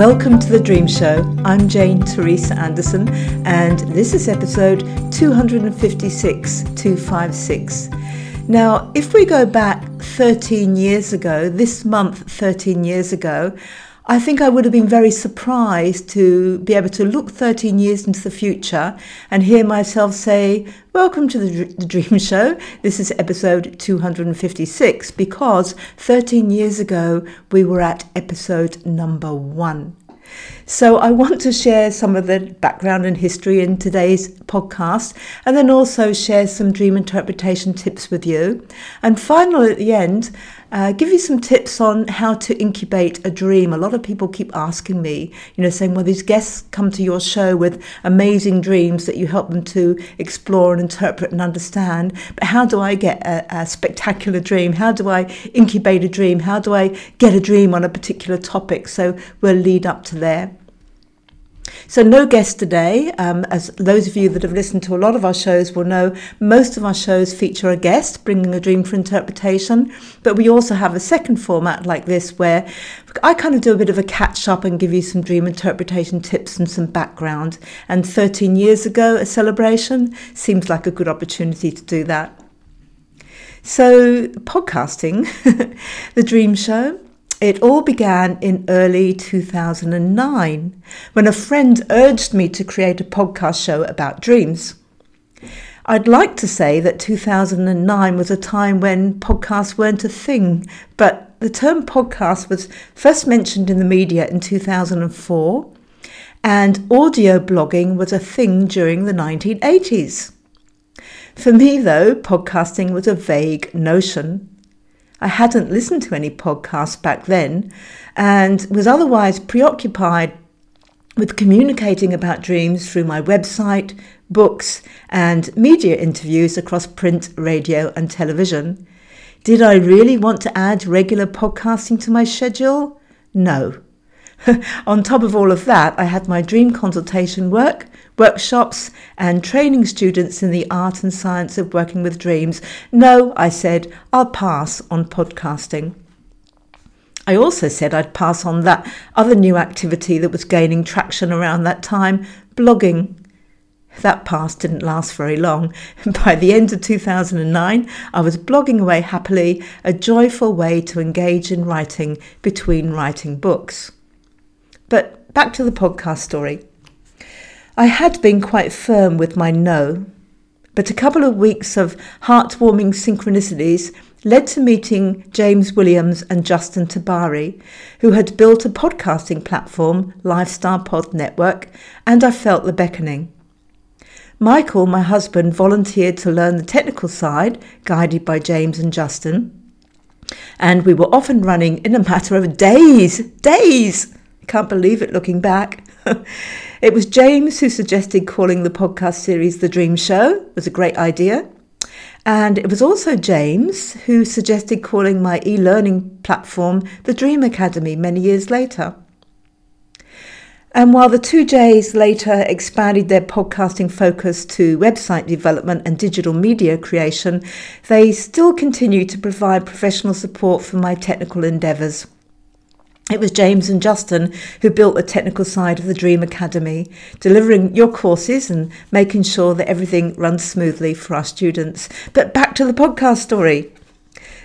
Welcome to The Dream Show. I'm Jane Teresa Anderson, and this is episode 256 256. Now, if we go back 13 years ago, this month 13 years ago, I think I would have been very surprised to be able to look 13 years into the future and hear myself say, Welcome to the, the, Dream Show. This is episode 256 because 13 years ago we were at episode number one. So, I want to share some of the background and history in today's podcast and then also share some dream interpretation tips with you. And finally, at the end, uh, give you some tips on how to incubate a dream. A lot of people keep asking me, you know, saying, well, these guests come to your show with amazing dreams that you help them to explore and interpret and understand. But how do I get a, a spectacular dream? How do I incubate a dream? How do I get a dream on a particular topic? So we'll lead up to there. So, no guest today. Um, as those of you that have listened to a lot of our shows will know, most of our shows feature a guest bringing a dream for interpretation. But we also have a second format like this where I kind of do a bit of a catch up and give you some dream interpretation tips and some background. And 13 years ago, a celebration seems like a good opportunity to do that. So, podcasting, the dream show. It all began in early 2009 when a friend urged me to create a podcast show about dreams. I'd like to say that 2009 was a time when podcasts weren't a thing, but the term podcast was first mentioned in the media in 2004, and audio blogging was a thing during the 1980s. For me, though, podcasting was a vague notion. I hadn't listened to any podcasts back then and was otherwise preoccupied with communicating about dreams through my website, books, and media interviews across print, radio, and television. Did I really want to add regular podcasting to my schedule? No. On top of all of that, I had my dream consultation work, workshops, and training students in the art and science of working with dreams. No, I said, I'll pass on podcasting. I also said I'd pass on that other new activity that was gaining traction around that time blogging. That pass didn't last very long. By the end of 2009, I was blogging away happily, a joyful way to engage in writing between writing books. Back to the podcast story. I had been quite firm with my no, but a couple of weeks of heartwarming synchronicities led to meeting James Williams and Justin Tabari, who had built a podcasting platform, Lifestyle Pod Network, and I felt the beckoning. Michael, my husband, volunteered to learn the technical side, guided by James and Justin. And we were off and running in a matter of days, days. Can't believe it looking back. it was James who suggested calling the podcast series The Dream Show. It was a great idea. And it was also James who suggested calling my e learning platform the Dream Academy many years later. And while the two J's later expanded their podcasting focus to website development and digital media creation, they still continue to provide professional support for my technical endeavours. It was James and Justin who built the technical side of the Dream Academy, delivering your courses and making sure that everything runs smoothly for our students. But back to the podcast story.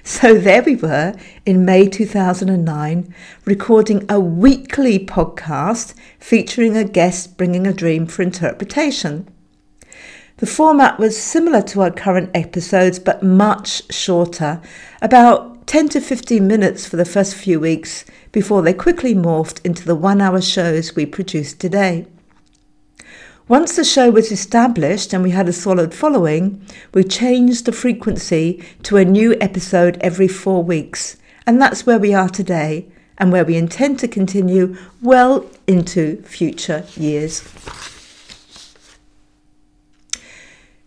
So there we were in May 2009, recording a weekly podcast featuring a guest bringing a dream for interpretation. The format was similar to our current episodes, but much shorter, about 10 to 15 minutes for the first few weeks before they quickly morphed into the one hour shows we produce today. Once the show was established and we had a solid following, we changed the frequency to a new episode every four weeks. And that's where we are today and where we intend to continue well into future years.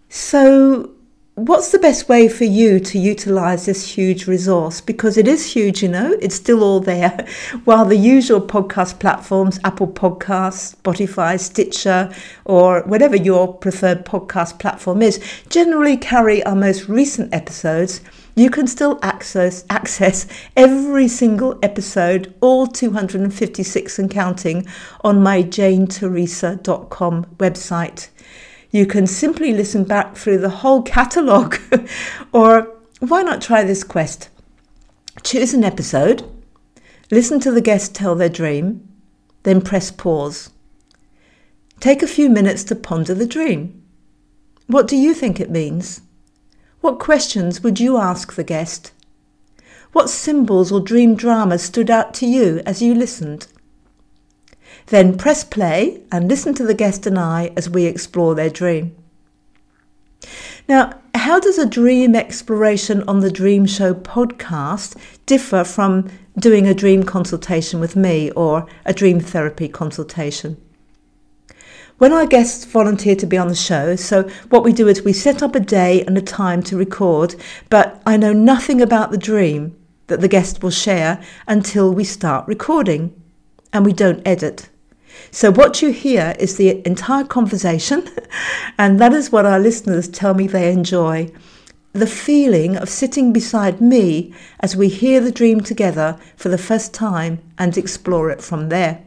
So, what's the best way for you to utilize this huge resource? Because it is huge, you know, it's still all there. While the usual podcast platforms, Apple Podcasts, Spotify, Stitcher, or whatever your preferred podcast platform is, generally carry our most recent episodes. You can still access access every single episode, all 256 and counting, on my janeteresa.com website. You can simply listen back through the whole catalogue. or why not try this quest? Choose an episode, listen to the guest tell their dream, then press pause. Take a few minutes to ponder the dream. What do you think it means? What questions would you ask the guest? What symbols or dream dramas stood out to you as you listened? Then press play and listen to the guest and I as we explore their dream. Now, how does a dream exploration on the Dream Show podcast differ from doing a dream consultation with me or a dream therapy consultation? When our guests volunteer to be on the show, so what we do is we set up a day and a time to record, but I know nothing about the dream that the guest will share until we start recording, and we don't edit. So, what you hear is the entire conversation, and that is what our listeners tell me they enjoy. The feeling of sitting beside me as we hear the dream together for the first time and explore it from there.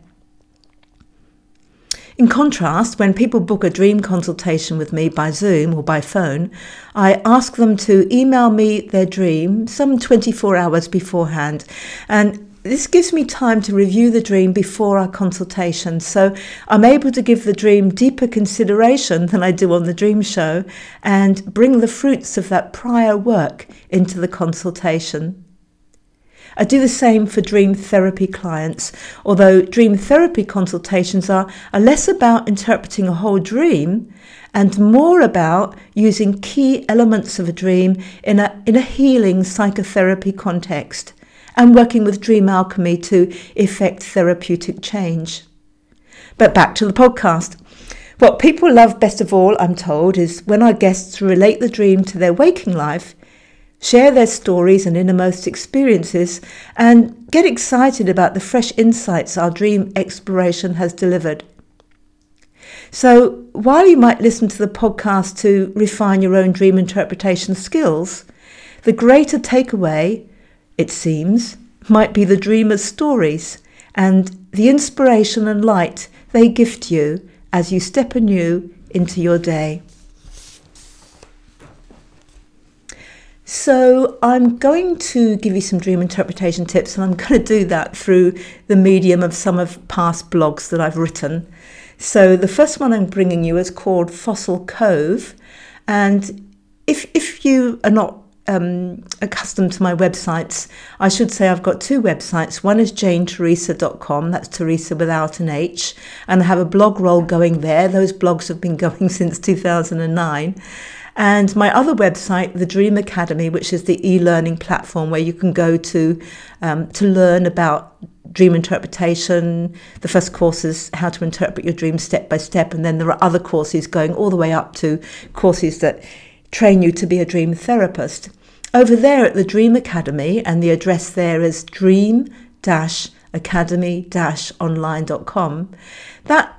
In contrast, when people book a dream consultation with me by Zoom or by phone, I ask them to email me their dream some 24 hours beforehand. And this gives me time to review the dream before our consultation, so I'm able to give the dream deeper consideration than I do on the dream show and bring the fruits of that prior work into the consultation. I do the same for dream therapy clients, although dream therapy consultations are, are less about interpreting a whole dream and more about using key elements of a dream in a, in a healing psychotherapy context and working with Dream Alchemy to effect therapeutic change. But back to the podcast. What people love best of all, I'm told, is when our guests relate the dream to their waking life, share their stories and innermost experiences, and get excited about the fresh insights our dream exploration has delivered. So, while you might listen to the podcast to refine your own dream interpretation skills, the greater takeaway it seems, might be the dreamer's stories and the inspiration and light they gift you as you step anew into your day. So, I'm going to give you some dream interpretation tips, and I'm going to do that through the medium of some of past blogs that I've written. So, the first one I'm bringing you is called Fossil Cove. And if, if you are not um, accustomed to my websites, I should say I've got two websites. One is janeteresa.com, that's Teresa without an H, and I have a blog roll going there. Those blogs have been going since 2009. And my other website, the Dream Academy, which is the e-learning platform where you can go to um, to learn about dream interpretation. The first course is how to interpret your dream step by step, and then there are other courses going all the way up to courses that train you to be a dream therapist. Over there at the Dream Academy, and the address there is dream academy online.com, that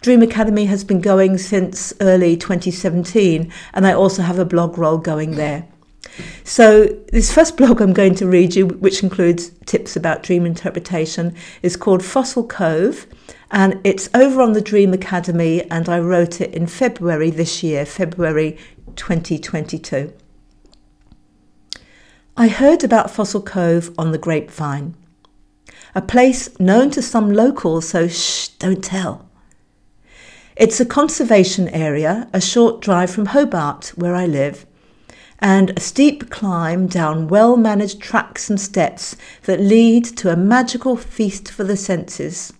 Dream Academy has been going since early 2017, and I also have a blog roll going there. So, this first blog I'm going to read you, which includes tips about dream interpretation, is called Fossil Cove, and it's over on the Dream Academy, and I wrote it in February this year, February 2022. I heard about Fossil Cove on the grapevine, a place known to some locals, so shh, don't tell. It's a conservation area a short drive from Hobart, where I live, and a steep climb down well managed tracks and steps that lead to a magical feast for the senses.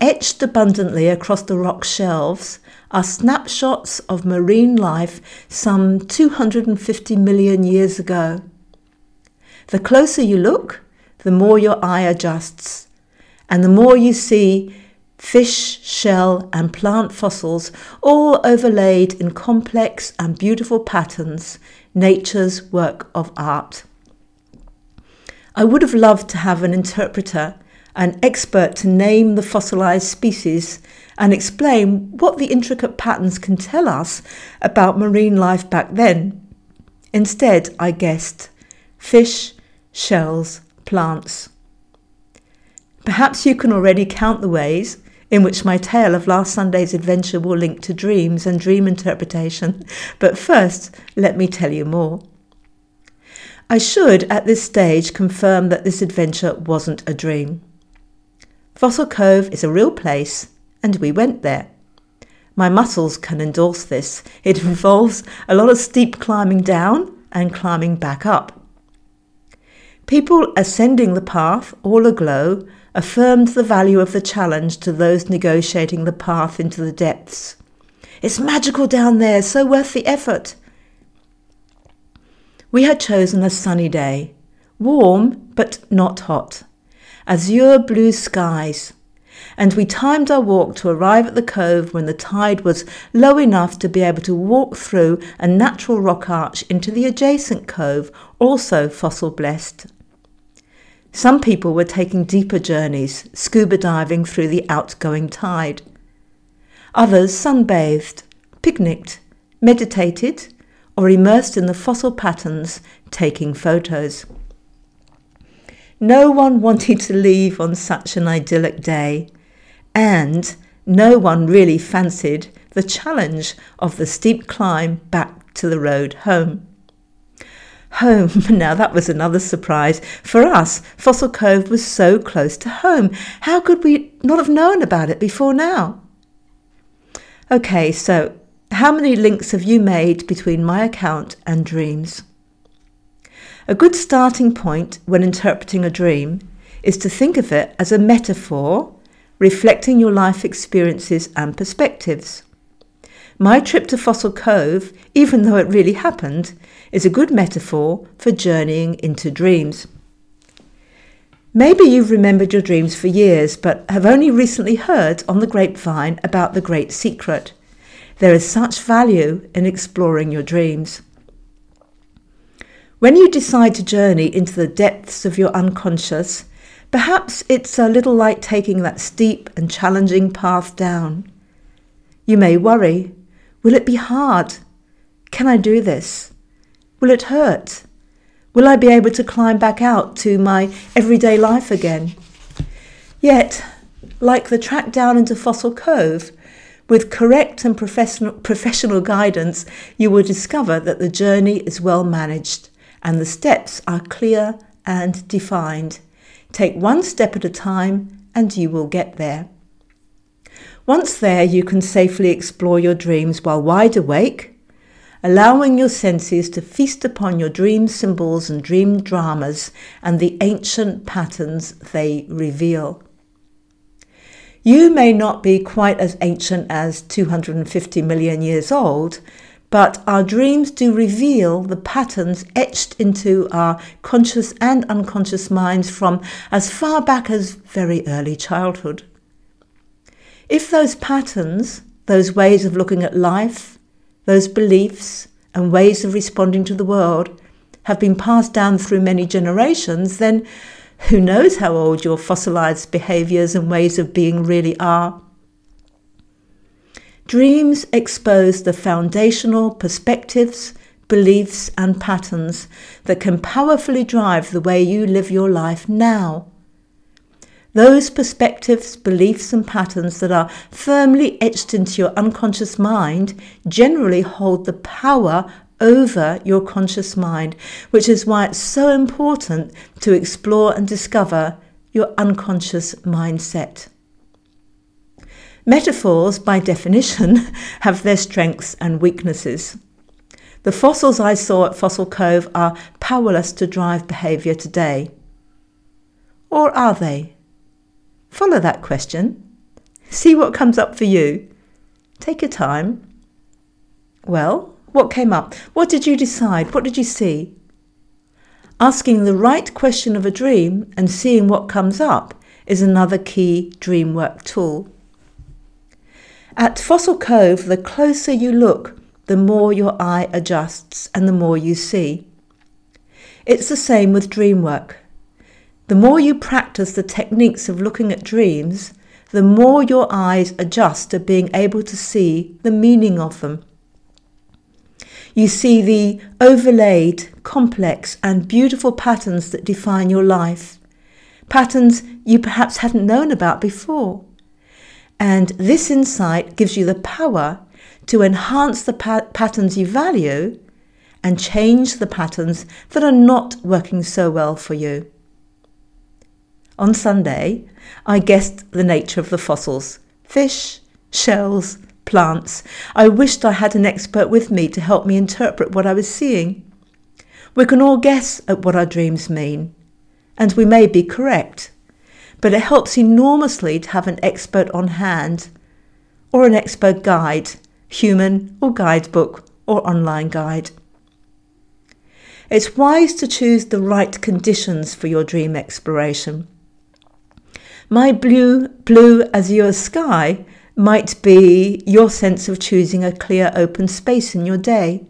Etched abundantly across the rock shelves are snapshots of marine life some 250 million years ago. The closer you look, the more your eye adjusts, and the more you see fish, shell, and plant fossils, all overlaid in complex and beautiful patterns, nature's work of art. I would have loved to have an interpreter, an expert to name the fossilized species and explain what the intricate patterns can tell us about marine life back then. Instead, I guessed fish, shells, plants. Perhaps you can already count the ways in which my tale of last Sunday's adventure will link to dreams and dream interpretation, but first, let me tell you more. I should, at this stage, confirm that this adventure wasn't a dream. Fossil Cove is a real place, and we went there. My muscles can endorse this. It involves a lot of steep climbing down and climbing back up. People ascending the path, all aglow, affirmed the value of the challenge to those negotiating the path into the depths. It's magical down there, so worth the effort. We had chosen a sunny day, warm but not hot, azure blue skies, and we timed our walk to arrive at the cove when the tide was low enough to be able to walk through a natural rock arch into the adjacent cove, also fossil blessed. Some people were taking deeper journeys, scuba diving through the outgoing tide. Others sunbathed, picnicked, meditated, or immersed in the fossil patterns, taking photos. No one wanted to leave on such an idyllic day, and no one really fancied the challenge of the steep climb back to the road home. Home. Now, that was another surprise. For us, Fossil Cove was so close to home. How could we not have known about it before now? Okay, so how many links have you made between my account and dreams? A good starting point when interpreting a dream is to think of it as a metaphor reflecting your life experiences and perspectives. My trip to Fossil Cove, even though it really happened, is a good metaphor for journeying into dreams. Maybe you've remembered your dreams for years, but have only recently heard on the grapevine about the great secret. There is such value in exploring your dreams. When you decide to journey into the depths of your unconscious, perhaps it's a little like taking that steep and challenging path down. You may worry Will it be hard? Can I do this? Will it hurt? Will I be able to climb back out to my everyday life again? Yet, like the track down into Fossil Cove, with correct and professional, professional guidance, you will discover that the journey is well managed and the steps are clear and defined. Take one step at a time and you will get there. Once there, you can safely explore your dreams while wide awake, allowing your senses to feast upon your dream symbols and dream dramas and the ancient patterns they reveal. You may not be quite as ancient as 250 million years old, but our dreams do reveal the patterns etched into our conscious and unconscious minds from as far back as very early childhood. If those patterns, those ways of looking at life, those beliefs and ways of responding to the world have been passed down through many generations, then who knows how old your fossilized behaviors and ways of being really are? Dreams expose the foundational perspectives, beliefs, and patterns that can powerfully drive the way you live your life now. Those perspectives, beliefs, and patterns that are firmly etched into your unconscious mind generally hold the power over your conscious mind, which is why it's so important to explore and discover your unconscious mindset. Metaphors, by definition, have their strengths and weaknesses. The fossils I saw at Fossil Cove are powerless to drive behaviour today. Or are they? Follow that question. See what comes up for you. Take your time. Well, what came up? What did you decide? What did you see? Asking the right question of a dream and seeing what comes up is another key dream work tool. At Fossil Cove, the closer you look, the more your eye adjusts and the more you see. It's the same with dream work. The more you practice the techniques of looking at dreams, the more your eyes adjust to being able to see the meaning of them. You see the overlaid, complex, and beautiful patterns that define your life, patterns you perhaps hadn't known about before. And this insight gives you the power to enhance the pa- patterns you value and change the patterns that are not working so well for you. On Sunday, I guessed the nature of the fossils fish, shells, plants, I wished I had an expert with me to help me interpret what I was seeing. We can all guess at what our dreams mean, and we may be correct, but it helps enormously to have an expert on hand, or an expert guide, human or guidebook or online guide. It's wise to choose the right conditions for your dream exploration. My blue, blue azure sky might be your sense of choosing a clear open space in your day.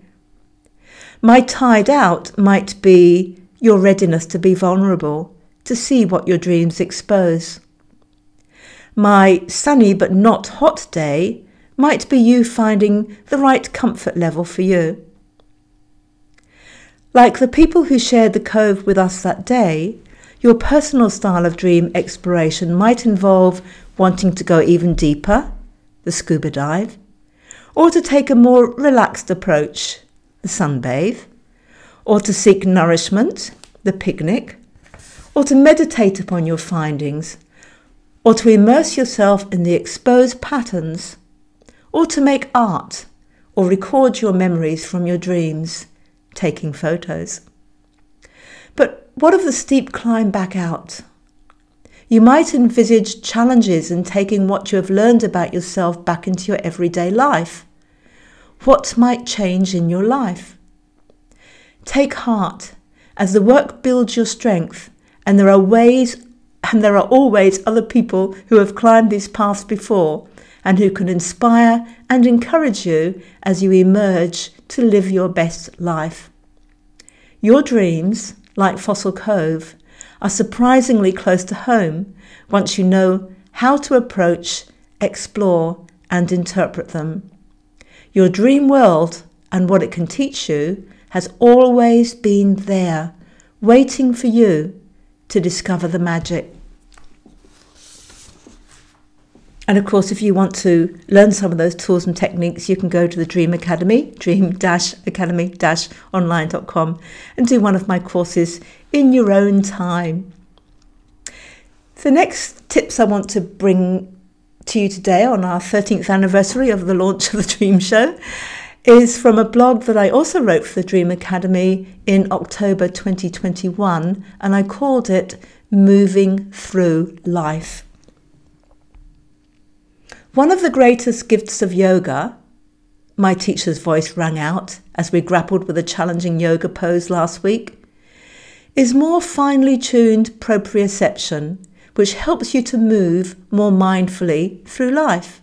My tide out might be your readiness to be vulnerable, to see what your dreams expose. My sunny but not hot day might be you finding the right comfort level for you. Like the people who shared the cove with us that day, your personal style of dream exploration might involve wanting to go even deeper, the scuba dive, or to take a more relaxed approach, the sunbathe, or to seek nourishment, the picnic, or to meditate upon your findings, or to immerse yourself in the exposed patterns, or to make art, or record your memories from your dreams, taking photos. But what of the steep climb back out? You might envisage challenges in taking what you have learned about yourself back into your everyday life. What might change in your life? Take heart as the work builds your strength, and there are ways and there are always other people who have climbed these paths before and who can inspire and encourage you as you emerge to live your best life. Your dreams, like Fossil Cove, are surprisingly close to home once you know how to approach, explore, and interpret them. Your dream world and what it can teach you has always been there, waiting for you to discover the magic. And of course, if you want to learn some of those tools and techniques, you can go to the Dream Academy, dream-academy-online.com, and do one of my courses in your own time. The next tips I want to bring to you today on our 13th anniversary of the launch of the Dream Show is from a blog that I also wrote for the Dream Academy in October 2021, and I called it Moving Through Life. One of the greatest gifts of yoga, my teacher's voice rang out as we grappled with a challenging yoga pose last week, is more finely tuned proprioception, which helps you to move more mindfully through life.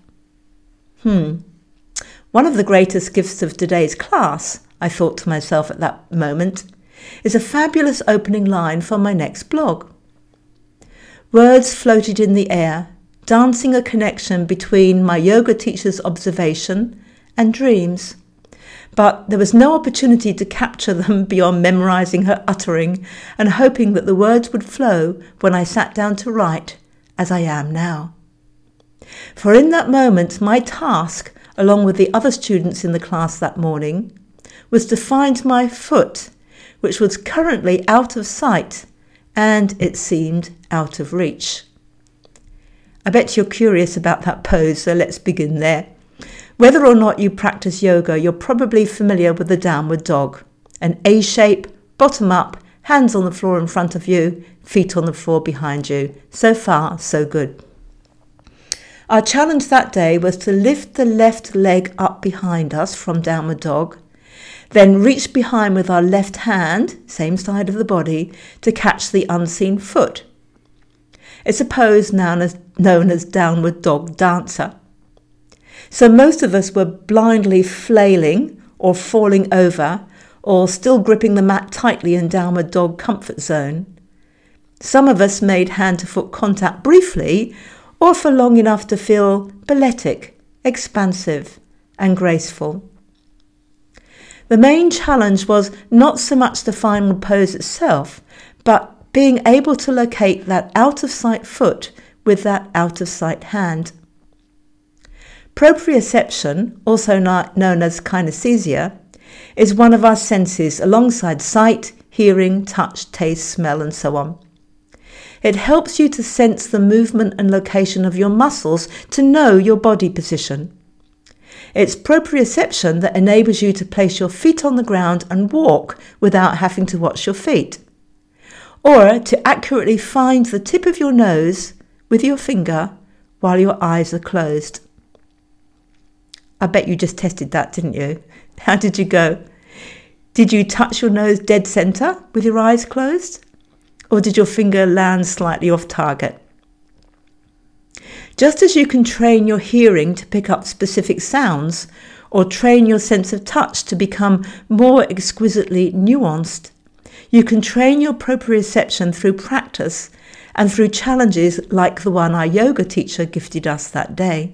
Hmm. One of the greatest gifts of today's class, I thought to myself at that moment, is a fabulous opening line for my next blog. Words floated in the air dancing a connection between my yoga teacher's observation and dreams. But there was no opportunity to capture them beyond memorizing her uttering and hoping that the words would flow when I sat down to write, as I am now. For in that moment, my task, along with the other students in the class that morning, was to find my foot, which was currently out of sight and, it seemed, out of reach. I bet you're curious about that pose, so let's begin there. Whether or not you practice yoga, you're probably familiar with the downward dog an A shape, bottom up, hands on the floor in front of you, feet on the floor behind you. So far, so good. Our challenge that day was to lift the left leg up behind us from downward dog, then reach behind with our left hand, same side of the body, to catch the unseen foot. It's a pose known as, known as downward dog dancer. So most of us were blindly flailing or falling over or still gripping the mat tightly in downward dog comfort zone. Some of us made hand to foot contact briefly or for long enough to feel balletic, expansive, and graceful. The main challenge was not so much the final pose itself, but being able to locate that out of sight foot with that out of sight hand. Proprioception, also known as kinesthesia, is one of our senses alongside sight, hearing, touch, taste, smell, and so on. It helps you to sense the movement and location of your muscles to know your body position. It's proprioception that enables you to place your feet on the ground and walk without having to watch your feet. Or to accurately find the tip of your nose with your finger while your eyes are closed. I bet you just tested that, didn't you? How did you go? Did you touch your nose dead center with your eyes closed? Or did your finger land slightly off target? Just as you can train your hearing to pick up specific sounds, or train your sense of touch to become more exquisitely nuanced, you can train your proprioception through practice and through challenges like the one our yoga teacher gifted us that day.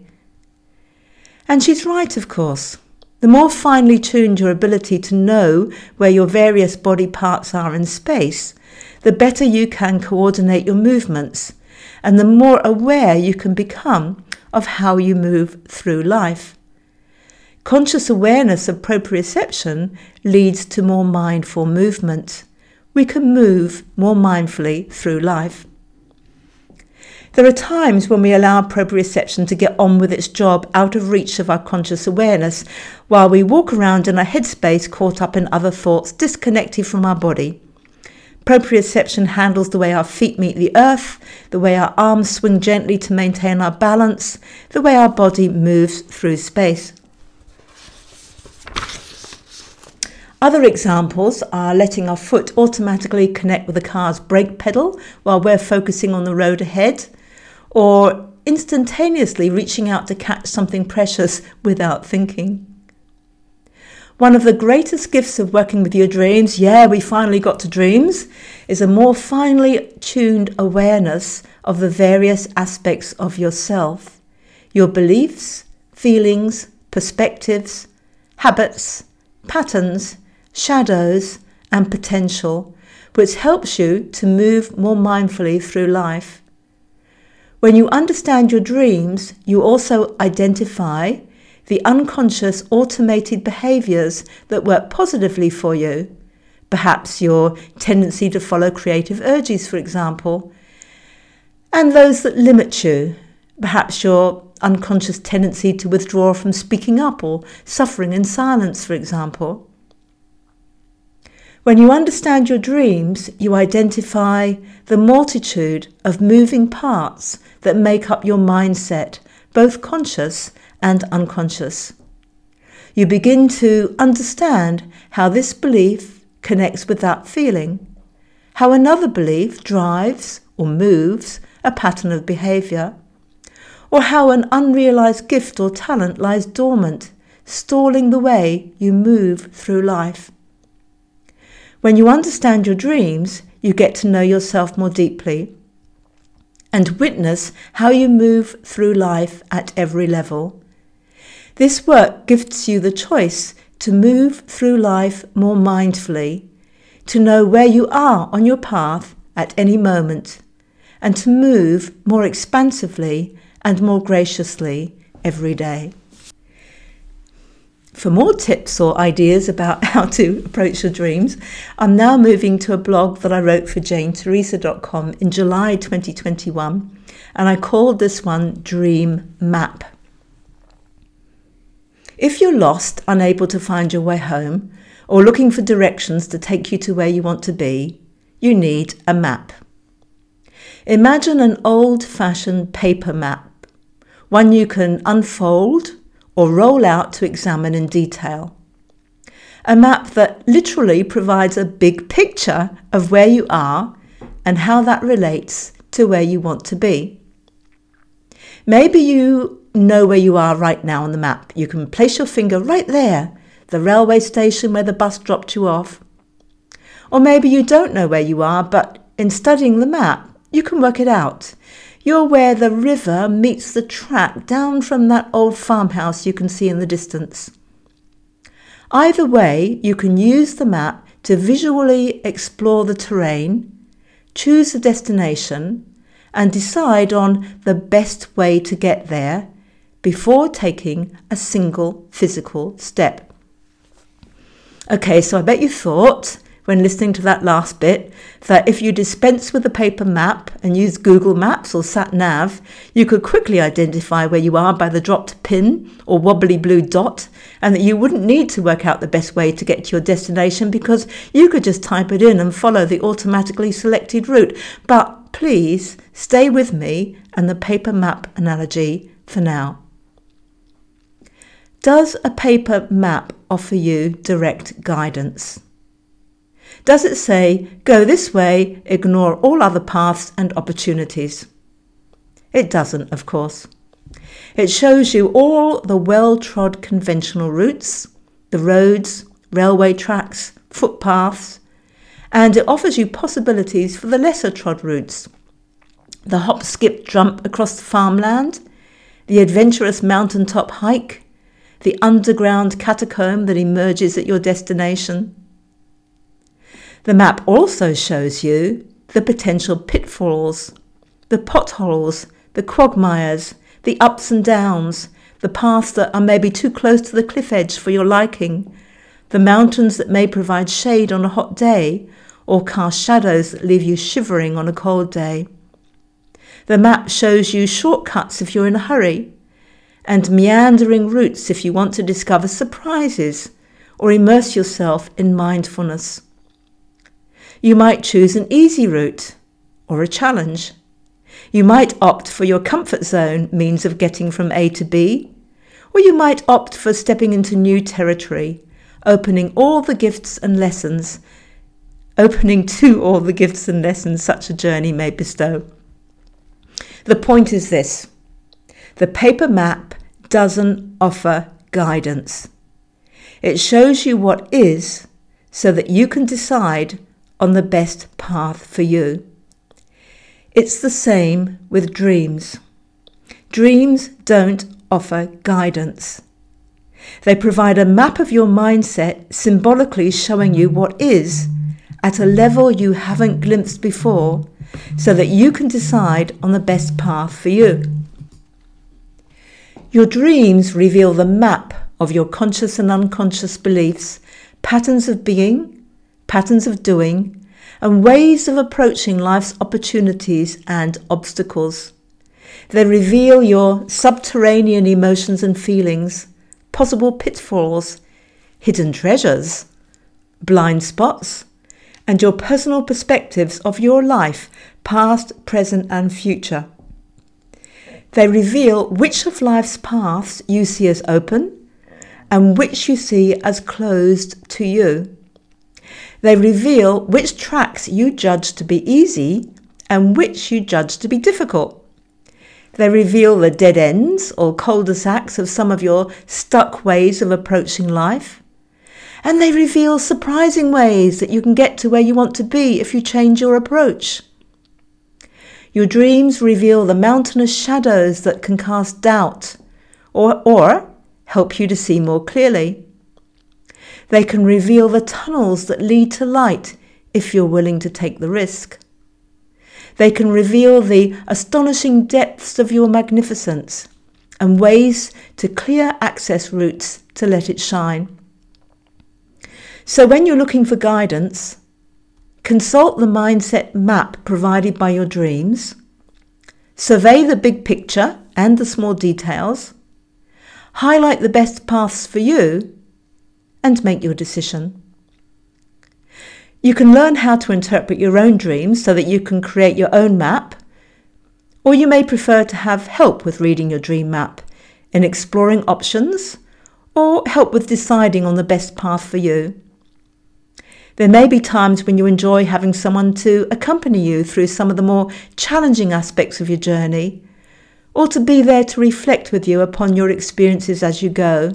And she's right, of course. The more finely tuned your ability to know where your various body parts are in space, the better you can coordinate your movements and the more aware you can become of how you move through life. Conscious awareness of proprioception leads to more mindful movement. We can move more mindfully through life. There are times when we allow proprioception to get on with its job out of reach of our conscious awareness, while we walk around in a headspace caught up in other thoughts, disconnected from our body. Proprioception handles the way our feet meet the earth, the way our arms swing gently to maintain our balance, the way our body moves through space. Other examples are letting our foot automatically connect with the car's brake pedal while we're focusing on the road ahead, or instantaneously reaching out to catch something precious without thinking. One of the greatest gifts of working with your dreams, yeah, we finally got to dreams, is a more finely tuned awareness of the various aspects of yourself your beliefs, feelings, perspectives, habits, patterns, shadows, and potential, which helps you to move more mindfully through life. When you understand your dreams, you also identify the unconscious automated behaviors that work positively for you. Perhaps your tendency to follow creative urges, for example, and those that limit you. Perhaps your unconscious tendency to withdraw from speaking up or suffering in silence, for example. When you understand your dreams, you identify the multitude of moving parts that make up your mindset, both conscious and unconscious. You begin to understand how this belief connects with that feeling, how another belief drives or moves a pattern of behavior, or how an unrealized gift or talent lies dormant, stalling the way you move through life. When you understand your dreams, you get to know yourself more deeply and witness how you move through life at every level. This work gives you the choice to move through life more mindfully, to know where you are on your path at any moment, and to move more expansively and more graciously every day. For more tips or ideas about how to approach your dreams, I'm now moving to a blog that I wrote for JaneTeresa.com in July 2021, and I called this one Dream Map. If you're lost, unable to find your way home, or looking for directions to take you to where you want to be, you need a map. Imagine an old fashioned paper map, one you can unfold or roll out to examine in detail. A map that literally provides a big picture of where you are and how that relates to where you want to be. Maybe you know where you are right now on the map. You can place your finger right there, the railway station where the bus dropped you off. Or maybe you don't know where you are, but in studying the map, you can work it out. You're where the river meets the track down from that old farmhouse you can see in the distance. Either way, you can use the map to visually explore the terrain, choose a destination, and decide on the best way to get there before taking a single physical step. Okay, so I bet you thought when listening to that last bit that if you dispense with the paper map and use Google Maps or Sat Nav, you could quickly identify where you are by the dropped pin or wobbly blue dot, and that you wouldn't need to work out the best way to get to your destination because you could just type it in and follow the automatically selected route. But please stay with me and the paper map analogy for now. Does a paper map offer you direct guidance? Does it say, go this way, ignore all other paths and opportunities? It doesn't, of course. It shows you all the well trod conventional routes, the roads, railway tracks, footpaths, and it offers you possibilities for the lesser trod routes the hop, skip, jump across the farmland, the adventurous mountaintop hike, the underground catacomb that emerges at your destination, the map also shows you the potential pitfalls, the potholes, the quagmires, the ups and downs, the paths that are maybe too close to the cliff edge for your liking, the mountains that may provide shade on a hot day or cast shadows that leave you shivering on a cold day. The map shows you shortcuts if you're in a hurry, and meandering routes if you want to discover surprises or immerse yourself in mindfulness. You might choose an easy route or a challenge. You might opt for your comfort zone means of getting from A to B, or you might opt for stepping into new territory, opening all the gifts and lessons, opening to all the gifts and lessons such a journey may bestow. The point is this the paper map doesn't offer guidance. It shows you what is so that you can decide on the best path for you. It's the same with dreams. Dreams don't offer guidance. They provide a map of your mindset, symbolically showing you what is at a level you haven't glimpsed before, so that you can decide on the best path for you. Your dreams reveal the map of your conscious and unconscious beliefs, patterns of being, patterns of doing, and ways of approaching life's opportunities and obstacles. They reveal your subterranean emotions and feelings, possible pitfalls, hidden treasures, blind spots, and your personal perspectives of your life, past, present, and future. They reveal which of life's paths you see as open and which you see as closed to you. They reveal which tracks you judge to be easy and which you judge to be difficult. They reveal the dead ends or cul-de-sacs of some of your stuck ways of approaching life. And they reveal surprising ways that you can get to where you want to be if you change your approach. Your dreams reveal the mountainous shadows that can cast doubt or, or help you to see more clearly. They can reveal the tunnels that lead to light if you're willing to take the risk. They can reveal the astonishing depths of your magnificence and ways to clear access routes to let it shine. So, when you're looking for guidance, consult the mindset map provided by your dreams, survey the big picture and the small details, highlight the best paths for you, and make your decision. You can learn how to interpret your own dreams so that you can create your own map, or you may prefer to have help with reading your dream map in exploring options or help with deciding on the best path for you. There may be times when you enjoy having someone to accompany you through some of the more challenging aspects of your journey, or to be there to reflect with you upon your experiences as you go.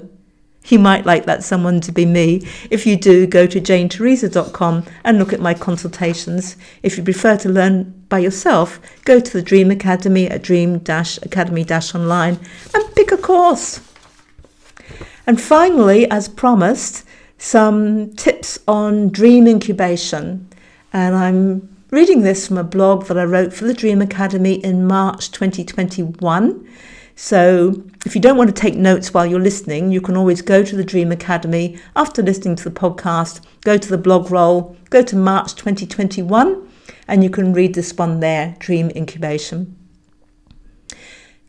You might like that someone to be me. If you do, go to janeteresa.com and look at my consultations. If you prefer to learn by yourself, go to the Dream Academy at dream-academy-online and pick a course. And finally, as promised, some tips on dream incubation. And I'm reading this from a blog that I wrote for the Dream Academy in March 2021. So, if you don't want to take notes while you're listening, you can always go to the Dream Academy after listening to the podcast, go to the blog roll, go to March 2021, and you can read this one there Dream Incubation.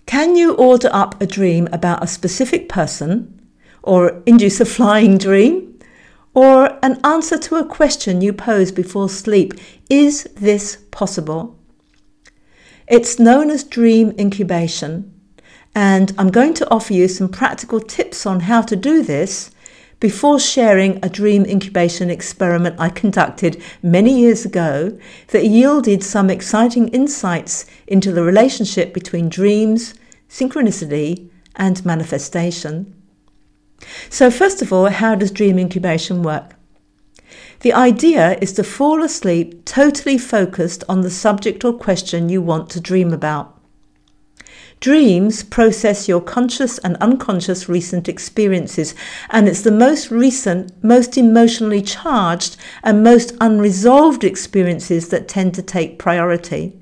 Can you order up a dream about a specific person or induce a flying dream? Or an answer to a question you pose before sleep Is this possible? It's known as dream incubation and I'm going to offer you some practical tips on how to do this before sharing a dream incubation experiment I conducted many years ago that yielded some exciting insights into the relationship between dreams, synchronicity, and manifestation. So, first of all, how does dream incubation work? The idea is to fall asleep totally focused on the subject or question you want to dream about. Dreams process your conscious and unconscious recent experiences, and it's the most recent, most emotionally charged, and most unresolved experiences that tend to take priority.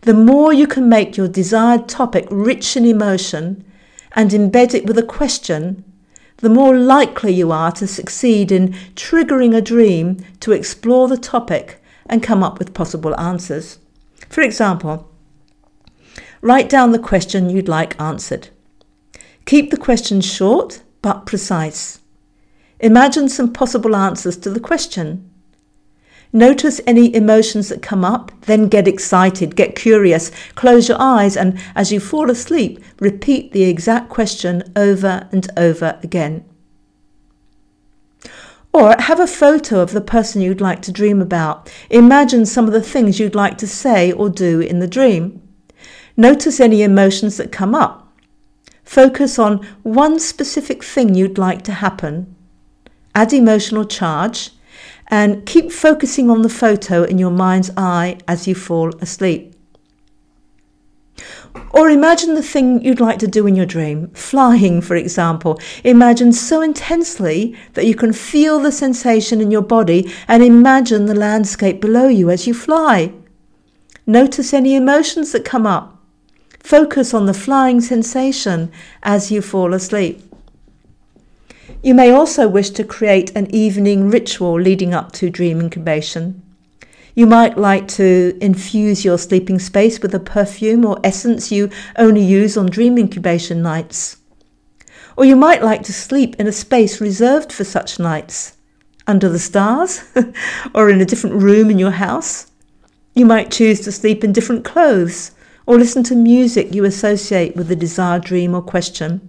The more you can make your desired topic rich in emotion and embed it with a question, the more likely you are to succeed in triggering a dream to explore the topic and come up with possible answers. For example, Write down the question you'd like answered. Keep the question short but precise. Imagine some possible answers to the question. Notice any emotions that come up, then get excited, get curious, close your eyes, and as you fall asleep, repeat the exact question over and over again. Or have a photo of the person you'd like to dream about. Imagine some of the things you'd like to say or do in the dream. Notice any emotions that come up. Focus on one specific thing you'd like to happen. Add emotional charge and keep focusing on the photo in your mind's eye as you fall asleep. Or imagine the thing you'd like to do in your dream, flying, for example. Imagine so intensely that you can feel the sensation in your body and imagine the landscape below you as you fly. Notice any emotions that come up. Focus on the flying sensation as you fall asleep. You may also wish to create an evening ritual leading up to dream incubation. You might like to infuse your sleeping space with a perfume or essence you only use on dream incubation nights. Or you might like to sleep in a space reserved for such nights, under the stars, or in a different room in your house. You might choose to sleep in different clothes or listen to music you associate with the desired dream or question.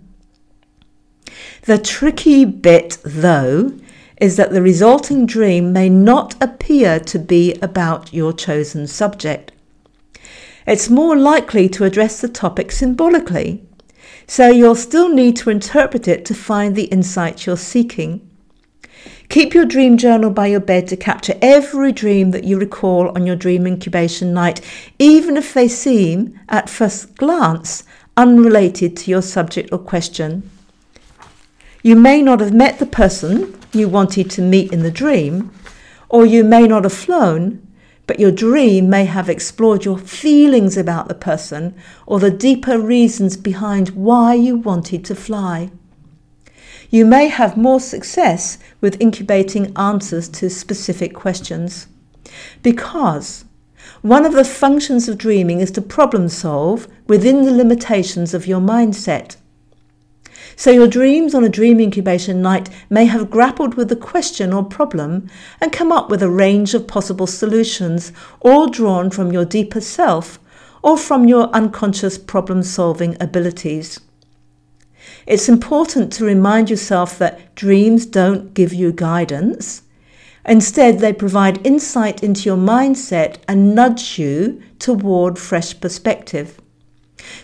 The tricky bit, though, is that the resulting dream may not appear to be about your chosen subject. It's more likely to address the topic symbolically, so you'll still need to interpret it to find the insight you're seeking. Keep your dream journal by your bed to capture every dream that you recall on your dream incubation night, even if they seem, at first glance, unrelated to your subject or question. You may not have met the person you wanted to meet in the dream, or you may not have flown, but your dream may have explored your feelings about the person or the deeper reasons behind why you wanted to fly you may have more success with incubating answers to specific questions. Because one of the functions of dreaming is to problem solve within the limitations of your mindset. So, your dreams on a dream incubation night may have grappled with the question or problem and come up with a range of possible solutions, all drawn from your deeper self or from your unconscious problem solving abilities. It's important to remind yourself that dreams don't give you guidance. Instead, they provide insight into your mindset and nudge you toward fresh perspective.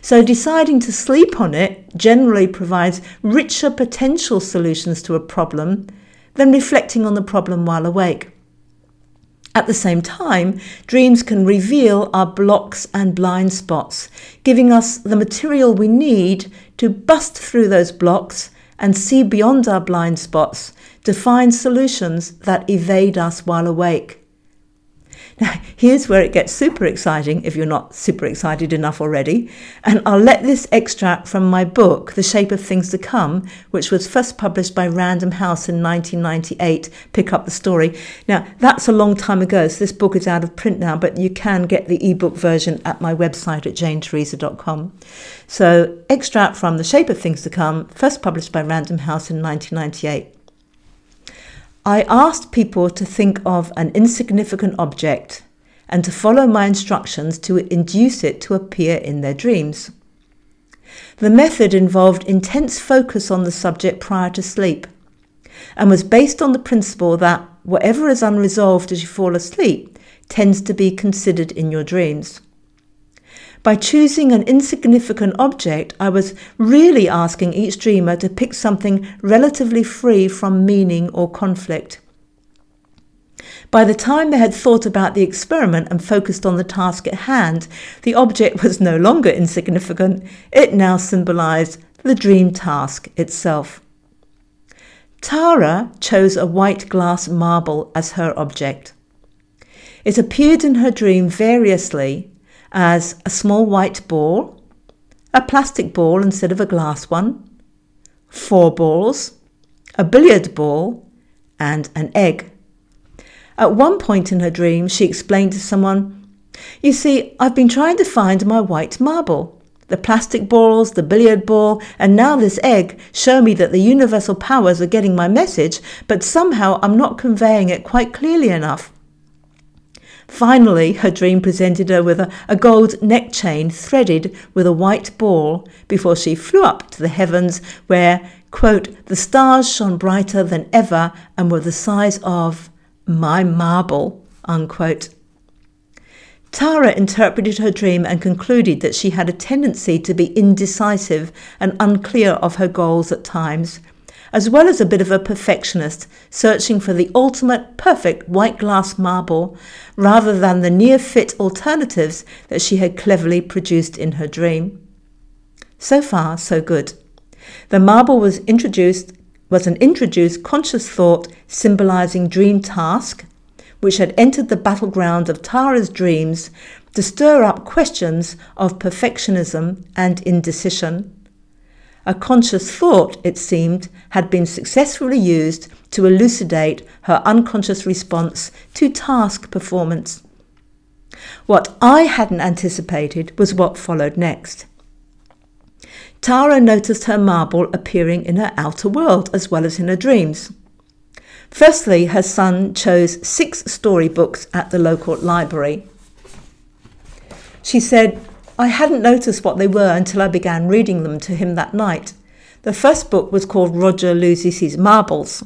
So, deciding to sleep on it generally provides richer potential solutions to a problem than reflecting on the problem while awake. At the same time, dreams can reveal our blocks and blind spots, giving us the material we need to bust through those blocks and see beyond our blind spots to find solutions that evade us while awake. Now, here's where it gets super exciting if you're not super excited enough already. And I'll let this extract from my book, The Shape of Things to Come, which was first published by Random House in 1998, pick up the story. Now, that's a long time ago, so this book is out of print now, but you can get the ebook version at my website at JaneTeresa.com. So, extract from The Shape of Things to Come, first published by Random House in 1998. I asked people to think of an insignificant object and to follow my instructions to induce it to appear in their dreams. The method involved intense focus on the subject prior to sleep and was based on the principle that whatever is unresolved as you fall asleep tends to be considered in your dreams. By choosing an insignificant object, I was really asking each dreamer to pick something relatively free from meaning or conflict. By the time they had thought about the experiment and focused on the task at hand, the object was no longer insignificant, it now symbolized the dream task itself. Tara chose a white glass marble as her object. It appeared in her dream variously as a small white ball, a plastic ball instead of a glass one, four balls, a billiard ball, and an egg. At one point in her dream, she explained to someone, You see, I've been trying to find my white marble. The plastic balls, the billiard ball, and now this egg show me that the universal powers are getting my message, but somehow I'm not conveying it quite clearly enough. Finally, her dream presented her with a, a, gold neck chain threaded with a white ball before she flew up to the heavens where, quote, the stars shone brighter than ever and were the size of my marble, unquote. Tara interpreted her dream and concluded that she had a tendency to be indecisive and unclear of her goals at times, as well as a bit of a perfectionist, searching for the ultimate perfect white glass marble rather than the near fit alternatives that she had cleverly produced in her dream. So far, so good. The marble was introduced was an introduced conscious thought symbolizing dream task, which had entered the battleground of Tara's dreams to stir up questions of perfectionism and indecision. A conscious thought, it seemed, had been successfully used to elucidate her unconscious response to task performance. What I hadn't anticipated was what followed next. Tara noticed her marble appearing in her outer world as well as in her dreams. Firstly, her son chose six storybooks at the local library. She said, I hadn't noticed what they were until I began reading them to him that night. The first book was called Roger Loses His Marbles,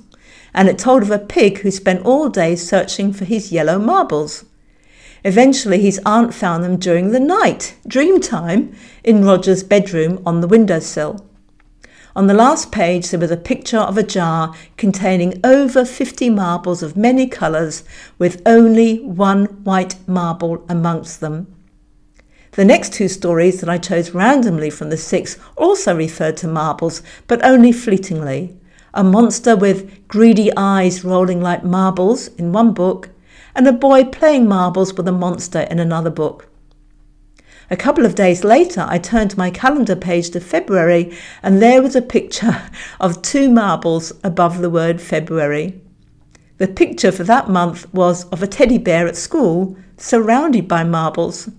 and it told of a pig who spent all day searching for his yellow marbles. Eventually, his aunt found them during the night, dream time, in Roger's bedroom on the windowsill. On the last page, there was a picture of a jar containing over 50 marbles of many colours, with only one white marble amongst them. The next two stories that I chose randomly from the six also referred to marbles, but only fleetingly. A monster with greedy eyes rolling like marbles in one book, and a boy playing marbles with a monster in another book. A couple of days later, I turned my calendar page to February, and there was a picture of two marbles above the word February. The picture for that month was of a teddy bear at school surrounded by marbles.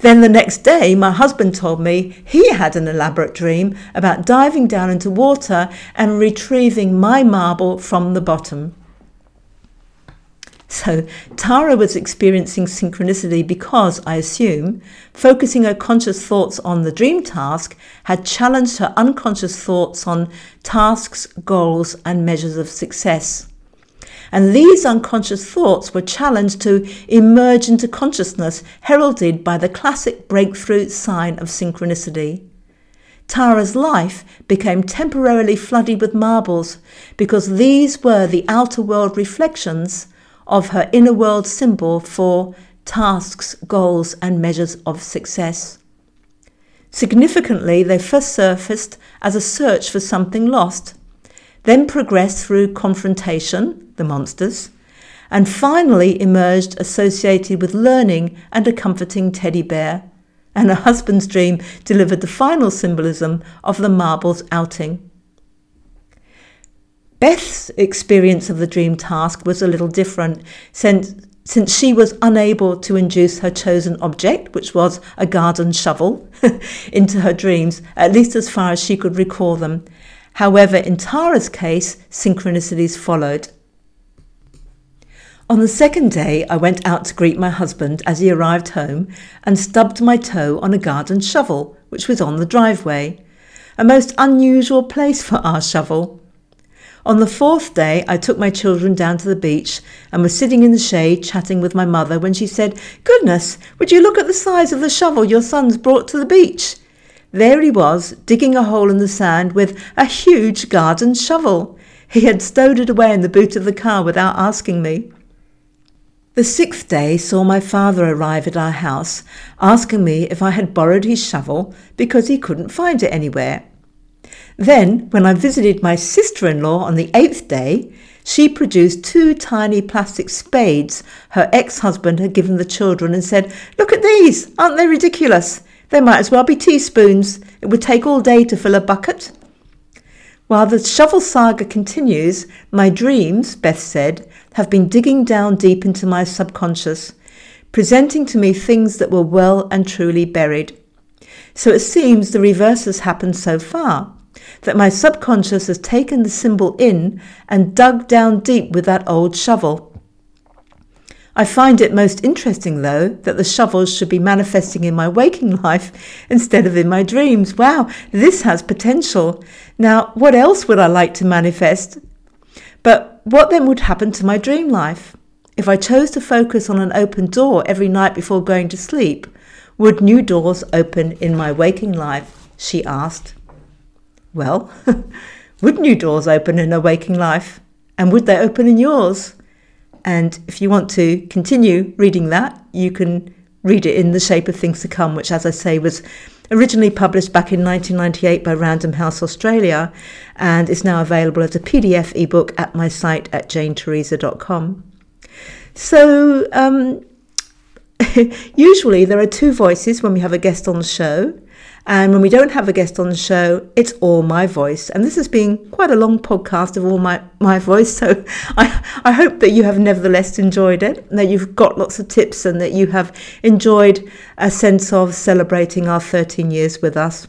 Then the next day, my husband told me he had an elaborate dream about diving down into water and retrieving my marble from the bottom. So, Tara was experiencing synchronicity because, I assume, focusing her conscious thoughts on the dream task had challenged her unconscious thoughts on tasks, goals, and measures of success. And these unconscious thoughts were challenged to emerge into consciousness, heralded by the classic breakthrough sign of synchronicity. Tara's life became temporarily flooded with marbles because these were the outer world reflections of her inner world symbol for tasks, goals, and measures of success. Significantly, they first surfaced as a search for something lost, then progressed through confrontation, the monsters, and finally emerged associated with learning and a comforting teddy bear, and a husband's dream delivered the final symbolism of the marbles outing. Beth's experience of the dream task was a little different since, since she was unable to induce her chosen object, which was a garden shovel, into her dreams, at least as far as she could recall them. However, in Tara's case, synchronicities followed. On the second day, I went out to greet my husband as he arrived home and stubbed my toe on a garden shovel, which was on the driveway. A most unusual place for our shovel. On the fourth day, I took my children down to the beach and was sitting in the shade chatting with my mother when she said, Goodness, would you look at the size of the shovel your son's brought to the beach? There he was, digging a hole in the sand with a huge garden shovel. He had stowed it away in the boot of the car without asking me. The sixth day saw my father arrive at our house, asking me if I had borrowed his shovel because he couldn't find it anywhere. Then, when I visited my sister in law on the eighth day, she produced two tiny plastic spades her ex husband had given the children and said, Look at these! Aren't they ridiculous? They might as well be teaspoons. It would take all day to fill a bucket. While the shovel saga continues, my dreams, Beth said, have been digging down deep into my subconscious, presenting to me things that were well and truly buried. So it seems the reverse has happened so far that my subconscious has taken the symbol in and dug down deep with that old shovel. I find it most interesting, though, that the shovels should be manifesting in my waking life instead of in my dreams. Wow, this has potential. Now, what else would I like to manifest? But what then would happen to my dream life? If I chose to focus on an open door every night before going to sleep, would new doors open in my waking life? She asked. Well, would new doors open in a waking life? And would they open in yours? And if you want to continue reading that, you can read it in The Shape of Things to Come, which, as I say, was originally published back in 1998 by Random House Australia and is now available as a PDF ebook at my site at JaneTeresa.com. So, um, usually there are two voices when we have a guest on the show. And when we don't have a guest on the show, it's all my voice. And this has been quite a long podcast of all my, my voice. So I, I hope that you have nevertheless enjoyed it, that you've got lots of tips, and that you have enjoyed a sense of celebrating our 13 years with us.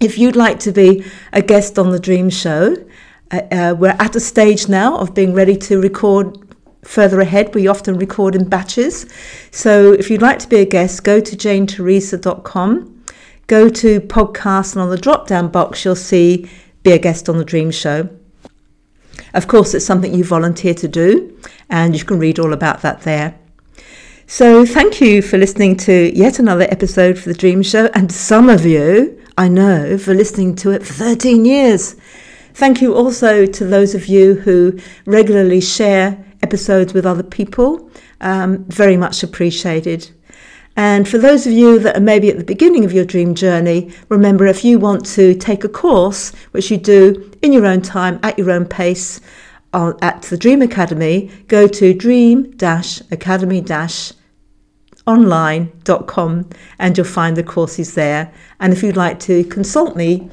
If you'd like to be a guest on the Dream Show, uh, uh, we're at a stage now of being ready to record further ahead. We often record in batches. So if you'd like to be a guest, go to JaneTeresa.com go to podcast and on the drop down box you'll see be a guest on the dream show. Of course it's something you volunteer to do and you can read all about that there. So thank you for listening to yet another episode for the dream show and some of you i know for listening to it for 13 years. Thank you also to those of you who regularly share episodes with other people. Um, very much appreciated and for those of you that are maybe at the beginning of your dream journey, remember if you want to take a course, which you do in your own time, at your own pace, at the Dream Academy, go to dream academy online.com and you'll find the courses there. And if you'd like to consult me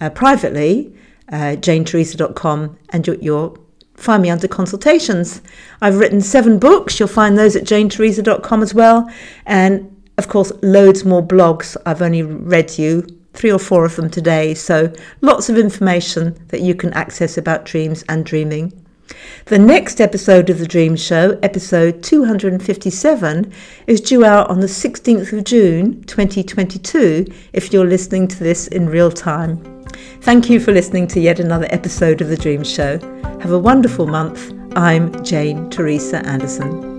uh, privately, uh, JaneTeresa.com and you're, you're find me under consultations. I've written seven books. You'll find those at JaneTeresa.com as well. And of course, loads more blogs. I've only read you three or four of them today. So lots of information that you can access about dreams and dreaming. The next episode of The Dream Show, episode 257, is due out on the 16th of June 2022 if you're listening to this in real time. Thank you for listening to yet another episode of The Dream Show. Have a wonderful month. I'm Jane Teresa Anderson.